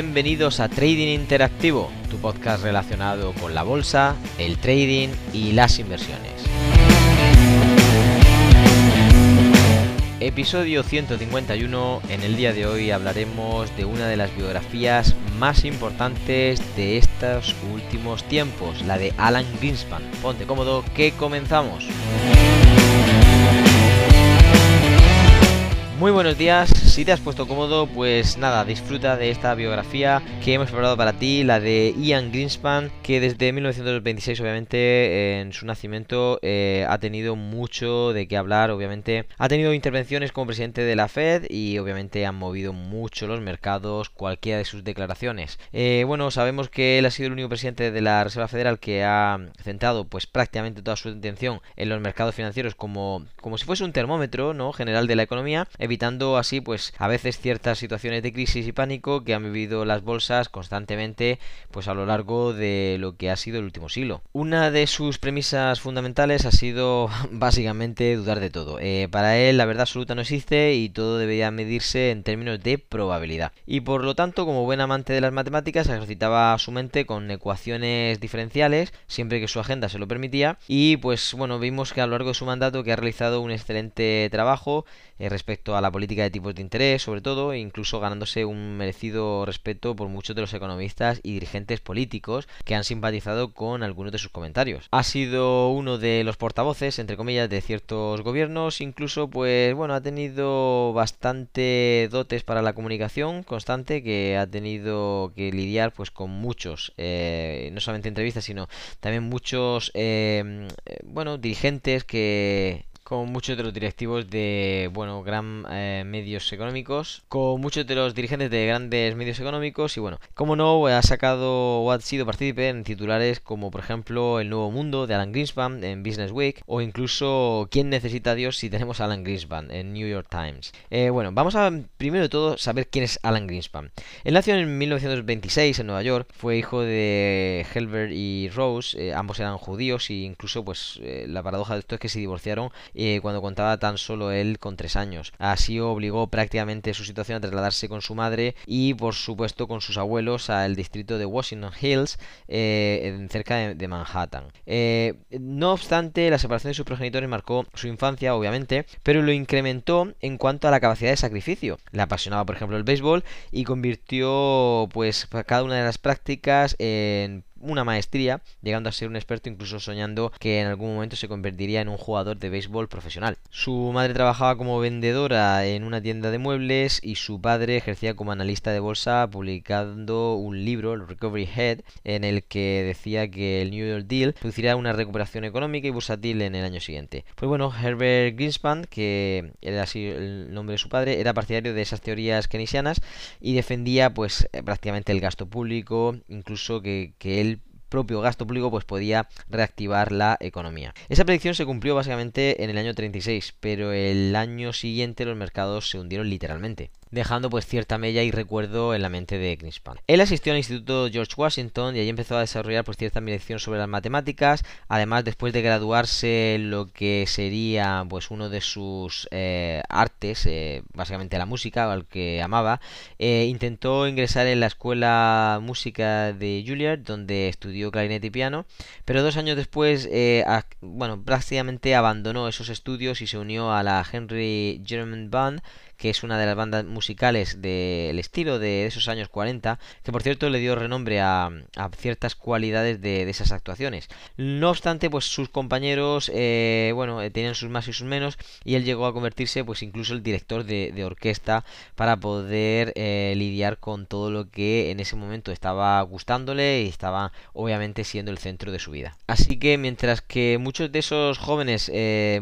Bienvenidos a Trading Interactivo, tu podcast relacionado con la bolsa, el trading y las inversiones. Episodio 151, en el día de hoy hablaremos de una de las biografías más importantes de estos últimos tiempos, la de Alan Greenspan. Ponte cómodo que comenzamos. Muy buenos días, si te has puesto cómodo, pues nada, disfruta de esta biografía que hemos preparado para ti, la de Ian Greenspan, que desde 1926 obviamente en su nacimiento eh, ha tenido mucho de qué hablar, obviamente ha tenido intervenciones como presidente de la Fed y obviamente han movido mucho los mercados cualquiera de sus declaraciones. Eh, bueno, sabemos que él ha sido el único presidente de la Reserva Federal que ha centrado pues prácticamente toda su atención en los mercados financieros como, como si fuese un termómetro ¿no? general de la economía evitando así pues a veces ciertas situaciones de crisis y pánico que han vivido las bolsas constantemente pues a lo largo de lo que ha sido el último siglo. Una de sus premisas fundamentales ha sido básicamente dudar de todo. Eh, para él la verdad absoluta no existe y todo debería medirse en términos de probabilidad. Y por lo tanto, como buen amante de las matemáticas, ejercitaba su mente con ecuaciones diferenciales siempre que su agenda se lo permitía y pues bueno, vimos que a lo largo de su mandato que ha realizado un excelente trabajo eh, respecto a la política de tipos de interés, sobre todo, e incluso ganándose un merecido respeto por muchos de los economistas y dirigentes políticos que han simpatizado con algunos de sus comentarios. Ha sido uno de los portavoces, entre comillas, de ciertos gobiernos, incluso, pues bueno, ha tenido bastante dotes para la comunicación constante, que ha tenido que lidiar pues con muchos, eh, no solamente entrevistas, sino también muchos, eh, bueno, dirigentes que con muchos de los directivos de, bueno, gran eh, medios económicos, con muchos de los dirigentes de grandes medios económicos y bueno, como no, ha sacado o ha sido partícipe en titulares como por ejemplo El Nuevo Mundo de Alan Greenspan en Business Week o incluso ¿Quién necesita Dios si tenemos a Alan Greenspan en New York Times? Eh, bueno, vamos a primero de todo saber quién es Alan Greenspan. Él nació en 1926 en Nueva York, fue hijo de Helbert y Rose, eh, ambos eran judíos e incluso pues la paradoja de esto es que se divorciaron eh, cuando contaba tan solo él con tres años. Así obligó prácticamente su situación a trasladarse con su madre y por supuesto con sus abuelos al distrito de Washington Hills, eh, cerca de, Manhattan. Eh, no obstante, la separación de sus progenitores marcó su infancia, obviamente, pero lo incrementó en cuanto a la capacidad de sacrificio. Le apasionaba, por ejemplo, el béisbol y convirtió pues cada una de las prácticas en una maestría, llegando a ser un experto incluso soñando que en algún momento se convertiría en un jugador de béisbol profesional. Su madre trabajaba como vendedora en una tienda de muebles y su padre ejercía como analista de bolsa publicando un libro, el Recovery Head, en el que decía que el New York Deal produciría una recuperación económica y bursátil en el año siguiente. Pues bueno, Herbert Greenspan, que era así el nombre de su padre, era partidario de esas teorías keynesianas y defendía pues prácticamente el gasto público, incluso que, que él propio gasto público pues podía reactivar la economía. Esa predicción se cumplió básicamente en el año 36, pero el año siguiente los mercados se hundieron literalmente dejando pues cierta mella y recuerdo en la mente de Greenspan. Él asistió al Instituto George Washington y allí empezó a desarrollar pues cierta admiración sobre las matemáticas. Además, después de graduarse lo que sería pues uno de sus eh, artes, eh, básicamente la música, al que amaba, eh, intentó ingresar en la escuela música de Juilliard, donde estudió clarinete y piano, pero dos años después, bueno, prácticamente abandonó esos estudios y se unió a la Henry German Band que es una de las bandas musicales del estilo de esos años 40, que por cierto le dio renombre a, ciertas cualidades de, esas actuaciones. No obstante, pues sus compañeros, eh, bueno, eh, tenían sus más y sus menos, y él llegó a convertirse, pues incluso el director de, orquesta para poder eh, lidiar con todo lo que en ese momento estaba gustándole y estaba obviamente siendo el centro de su vida. Así que mientras que muchos de esos jóvenes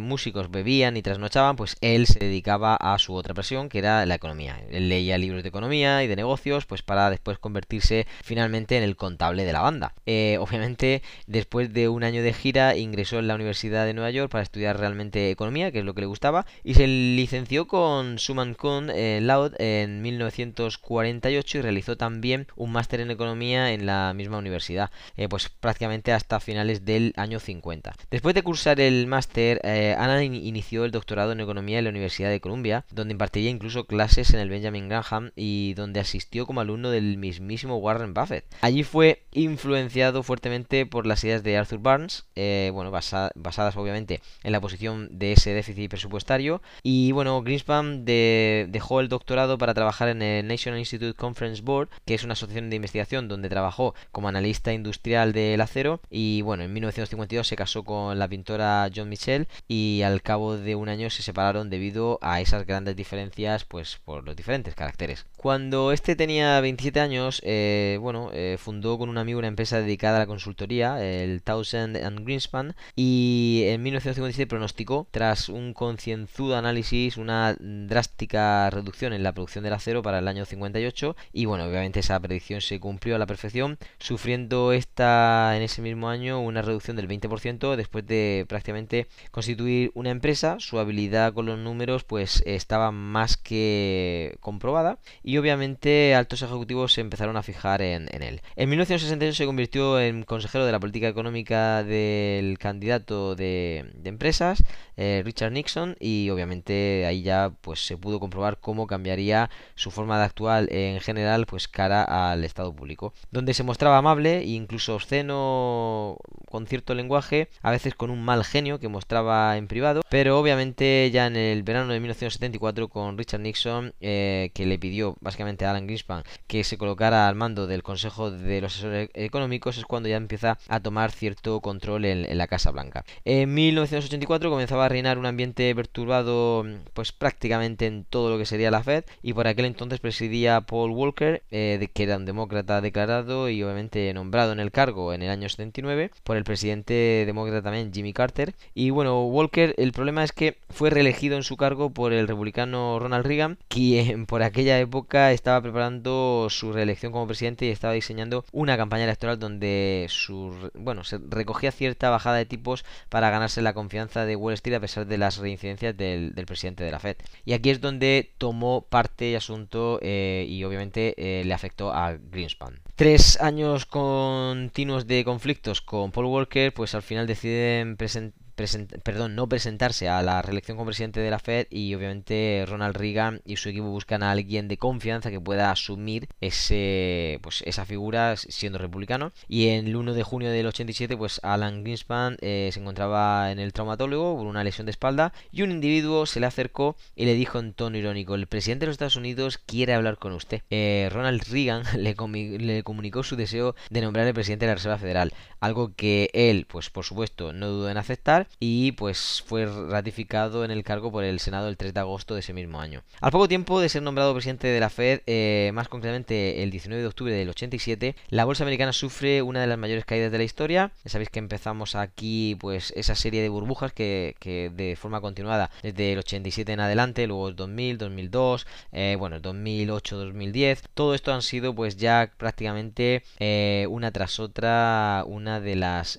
músicos bebían y trasnochaban, pues él se dedicaba a su otra persona que era la economía. Él leía libros de economía y de negocios, pues para después convertirse finalmente en el contable de la banda. Eh, obviamente, después de un año de gira, ingresó en la Universidad de Nueva York para estudiar realmente economía, que es lo que le gustaba, y se licenció con Suman Kun eh, Laud en 1948 y realizó también un máster en economía en la misma universidad, eh, pues prácticamente hasta finales del año 50. Después de cursar el máster, Anna inició el doctorado en economía en la Universidad de Columbia, donde impartió impartiría incluso clases en el Benjamin Graham y donde asistió como alumno del mismísimo Warren Buffett. Allí fue influenciado fuertemente por las ideas de Arthur Barnes, eh, bueno, basadas obviamente en la posición de ese déficit presupuestario. Y bueno, Greenspan dejó el doctorado para trabajar en el National Institute Conference Board, que es una asociación de investigación donde trabajó como analista industrial del acero. Y bueno, en 1952 se casó con la pintora John Michel y al cabo de un año se separaron debido a esas grandes diferencias, pues por los diferentes caracteres. Cuando este tenía 27 años, eh, bueno, eh, fundó con un amigo una empresa dedicada a la consultoría, el Thousand and Greenspan, y en 1957 pronosticó, tras un concienzudo análisis, una drástica reducción en la producción del acero para el año 58, y bueno, obviamente esa predicción se cumplió a la perfección, sufriendo esta en ese mismo año una reducción del 20% después de prácticamente constituir una empresa, su habilidad con los números pues estaba más que comprobada y obviamente altos ejecutivos se empezaron a fijar en, él. En 1968 se convirtió en consejero de la política económica del candidato de, empresas, eh, Richard Nixon, y obviamente ahí ya pues se pudo comprobar cómo cambiaría su forma de actuar en general pues cara al Estado público, donde se mostraba amable e incluso obsceno con cierto lenguaje, a veces con un mal genio que mostraba en privado, pero obviamente ya en el verano de 1974 con Richard Nixon, eh, que le pidió básicamente a Alan Greenspan que se colocara al mando del Consejo de los Asesores Económicos, es cuando ya empieza a tomar cierto control en, la Casa Blanca. En 1984 comenzaba a reinar un ambiente perturbado pues prácticamente en todo lo que sería la Fed y por aquel entonces presidía Paul Walker, eh, que era un demócrata declarado y obviamente nombrado en el cargo en el año 79 por el presidente demócrata también Jimmy Carter. Y bueno, Walker, el problema es que fue reelegido en su cargo por el republicano Ronald Reagan, quien por aquella época estaba preparando su reelección como presidente y estaba diseñando una campaña electoral donde su, bueno, se recogía cierta bajada de tipos para ganarse la confianza de Wall Street a pesar de las reincidencias del, presidente de la Fed. Y aquí es donde tomó parte el asunto eh, y obviamente eh, le afectó a Greenspan. Tres años continuos de conflictos con Paul Walker, pues al final deciden presentar perdón, no presentarse a la reelección como presidente de la Fed y obviamente Ronald Reagan y su equipo buscan a alguien de confianza que pueda asumir ese pues esa figura siendo republicano. Y el 1 de junio del 87 pues Alan Greenspan eh, se encontraba en el traumatólogo por una lesión de espalda y un individuo se le acercó y le dijo en tono irónico el presidente de los Estados Unidos quiere hablar con usted eh, Ronald Reagan le, le comunicó su deseo de nombrar el presidente de la Reserva Federal algo que él pues por supuesto no dudó en aceptar y pues fue ratificado en el cargo por el Senado el 3 de agosto de ese mismo año. Al poco tiempo de ser nombrado presidente de la Fed, eh, más concretamente el 19 de octubre del 87, la bolsa americana sufre una de las mayores caídas de la historia. Ya sabéis que empezamos aquí pues esa serie de burbujas que, de forma continuada desde el 87 en adelante, luego el 2000, 2002, eh, bueno, el 2008, 2010, todo esto han sido pues ya prácticamente eh, una tras otra una de las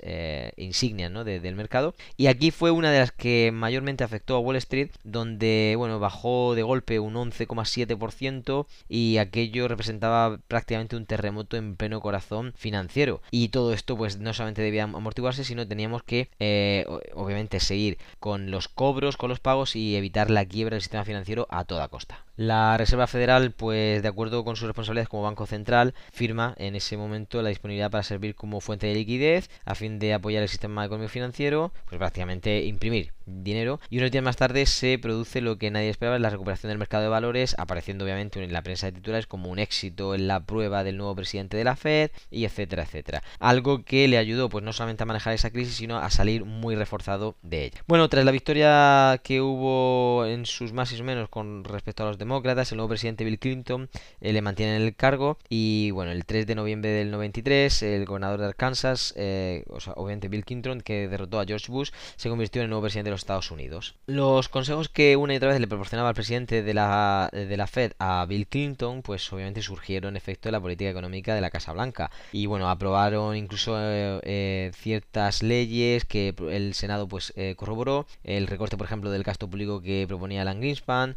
insignias ¿no? del mercado y aquí fue una de las que mayormente afectó a Wall Street, donde bueno, bajó de golpe un 11,7% y aquello representaba prácticamente un terremoto en pleno corazón financiero. Y todo esto pues no solamente debía amortiguarse, sino teníamos que eh, obviamente seguir con los cobros, con los pagos y evitar la quiebra del sistema financiero a toda costa. La Reserva Federal, pues de acuerdo con sus responsabilidades como Banco Central, firma en ese momento la disponibilidad para servir como fuente de liquidez a fin de apoyar el sistema económico financiero, pues prácticamente imprimir dinero. Y unos días más tarde se produce lo que nadie esperaba, la recuperación del mercado de valores, apareciendo obviamente en la prensa de titulares como un éxito en la prueba del nuevo presidente de la Fed, y etcétera, etcétera. Algo que le ayudó pues no solamente a manejar esa crisis, sino a salir muy reforzado de ella. Bueno, tras la victoria que hubo en sus más y menos con respecto a los demócratas, el nuevo presidente Bill Clinton eh, le mantiene en el cargo y bueno, el 3 de noviembre del 93 el gobernador de Arkansas, eh, o sea, obviamente Bill Clinton, que derrotó a George Bush, se convirtió en el nuevo presidente de los Estados Unidos. Los consejos que una y otra vez le proporcionaba el presidente de la, de la Fed a Bill Clinton, pues obviamente surgieron efecto de la política económica de la Casa Blanca. Y bueno, aprobaron incluso eh, ciertas leyes que el Senado pues corroboró, el recorte por ejemplo del gasto público que proponía Alan Greenspan,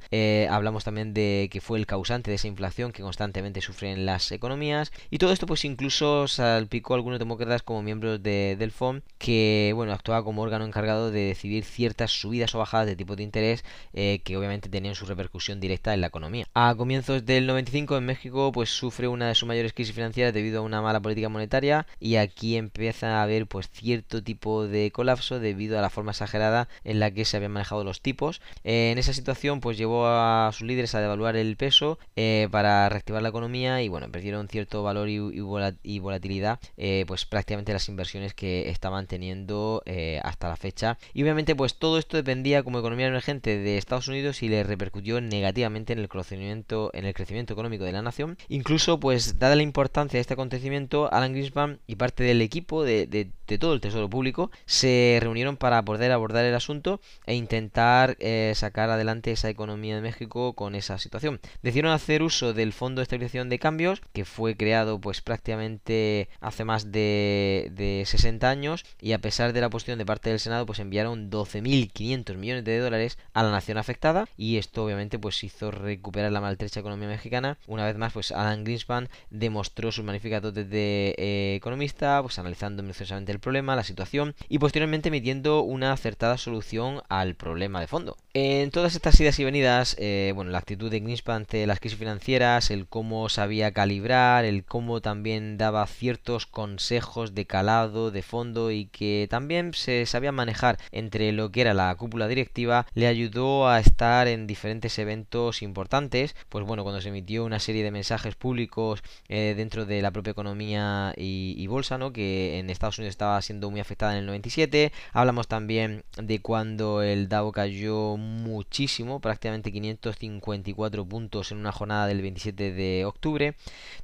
hablamos también de que fue el causante de esa inflación que constantemente sufren las economías. Y todo esto pues incluso salpicó a algunos demócratas como miembros de, del FOM que bueno actuaba como órgano encargado de decidir ciertos ciertas subidas o bajadas de tipo de interés eh, que obviamente tenían su repercusión directa en la economía. A comienzos del 95 en México pues sufre una de sus mayores crisis financieras debido a una mala política monetaria y aquí empieza a haber pues cierto tipo de colapso debido a la forma exagerada en la que se habían manejado los tipos. Eh, en esa situación pues llevó a sus líderes a devaluar el peso eh, para reactivar la economía y bueno, perdieron cierto valor y, y volatilidad pues prácticamente las inversiones que estaban teniendo hasta la fecha y obviamente pues todo esto dependía como economía emergente de Estados Unidos y le repercutió negativamente en el crecimiento, en el crecimiento económico de la nación. Incluso pues dada la importancia de este acontecimiento, Alan Greenspan y parte del equipo de, todo el Tesoro Público se reunieron para poder abordar el asunto e intentar eh, sacar adelante esa economía de México con esa situación. Decidieron hacer uso del Fondo de Estabilización de Cambios que fue creado pues prácticamente hace más de, de 60 años y a pesar de la posición de parte del Senado pues enviaron 12.500 millones de dólares a la nación afectada y esto obviamente pues hizo recuperar la maltrecha economía mexicana. Una vez más pues Alan Greenspan demostró sus magníficas dotes de eh, economista, pues analizando minuciosamente el problema, la situación y posteriormente emitiendo una acertada solución al problema de fondo. En todas estas idas y venidas, eh, bueno, la actitud de Greenspan ante las crisis financieras, el cómo sabía calibrar, el cómo también daba ciertos consejos de calado, de fondo y que también se sabía manejar entre lo que era la cúpula directiva, le ayudó a estar en diferentes eventos importantes, pues bueno, cuando se emitió una serie de mensajes públicos eh, dentro de la propia economía y, bolsa, ¿no? Que en Estados Unidos estaba siendo muy afectada en el 97. Hablamos también de cuando el Dow cayó muchísimo, prácticamente 554 puntos en una jornada del 27 de octubre.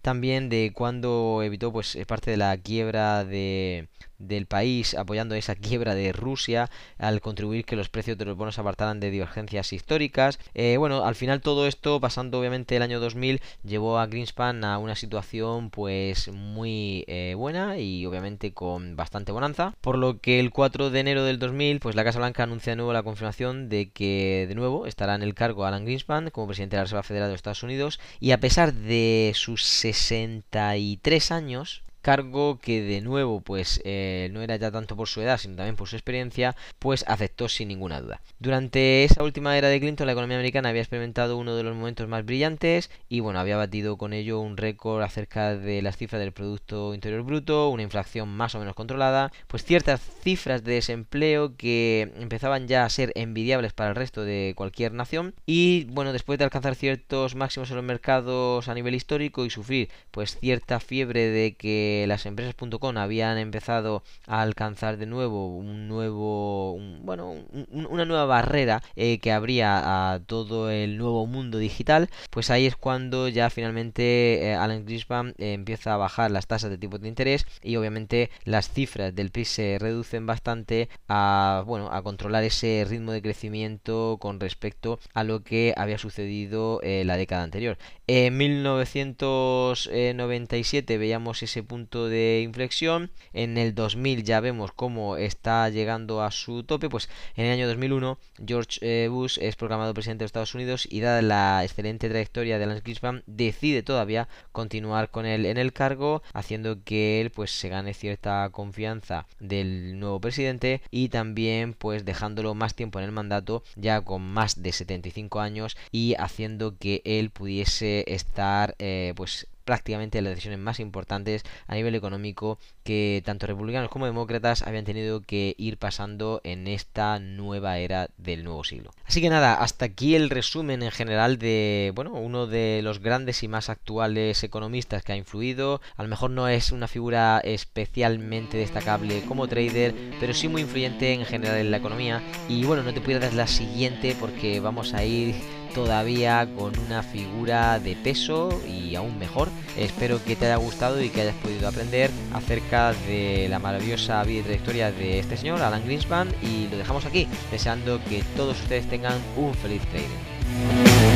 También de cuando evitó pues parte de la quiebra de del país apoyando esa quiebra de Rusia al contribuir que los precios de los bonos apartaran de divergencias históricas. Eh, bueno, al final todo esto, pasando obviamente el año 2000, llevó a Greenspan a una situación pues muy eh, buena y obviamente con bastante bonanza, por lo que el 4 de enero del 2000 pues la Casa Blanca anuncia de nuevo la confirmación de que de nuevo estará en el cargo Alan Greenspan como presidente de la Reserva Federal de los Estados Unidos y a pesar de sus 63 años cargo que de nuevo pues eh, no era ya tanto por su edad sino también por su experiencia pues aceptó sin ninguna duda. Durante esa última era de Clinton la economía americana había experimentado uno de los momentos más brillantes y bueno había batido con ello un récord acerca de las cifras del Producto Interior Bruto, una inflación más o menos controlada, pues ciertas cifras de desempleo que empezaban ya a ser envidiables para el resto de cualquier nación y bueno después de alcanzar ciertos máximos en los mercados a nivel histórico y sufrir pues cierta fiebre de que las empresas.com habían empezado a alcanzar de nuevo un nuevo, bueno, una nueva barrera eh, que abría a todo el nuevo mundo digital, pues ahí es cuando ya finalmente eh, Alan Greenspan eh, empieza a bajar las tasas de tipo de interés y obviamente las cifras del PIB se reducen bastante a, bueno, a controlar ese ritmo de crecimiento con respecto a lo que había sucedido la década anterior. En 1997 veíamos ese punto de inflexión. En el 2000 ya vemos cómo está llegando a su tope. Pues en el año 2001 George eh, Bush es proclamado presidente de Estados Unidos y dada la excelente trayectoria de Lance Greenspan decide todavía continuar con él en el cargo, haciendo que él pues se gane cierta confianza del nuevo presidente y también pues dejándolo más tiempo en el mandato ya con más de 75 años y haciendo que él pudiese estar eh, pues prácticamente las decisiones más importantes a nivel económico que tanto republicanos como demócratas habían tenido que ir pasando en esta nueva era del nuevo siglo. Así que nada, hasta aquí el resumen en general de, bueno, uno de los grandes y más actuales economistas que ha influido. A lo mejor no es una figura especialmente destacable como trader, pero sí muy influyente en general en la economía. Y bueno, no te pierdas la siguiente porque vamos a ir todavía con una figura de peso y aún mejor. Espero que te haya gustado y que hayas podido aprender acerca de la maravillosa vida y trayectoria de este señor, Alan Greenspan, y lo dejamos aquí, deseando que todos ustedes tengan un feliz trading.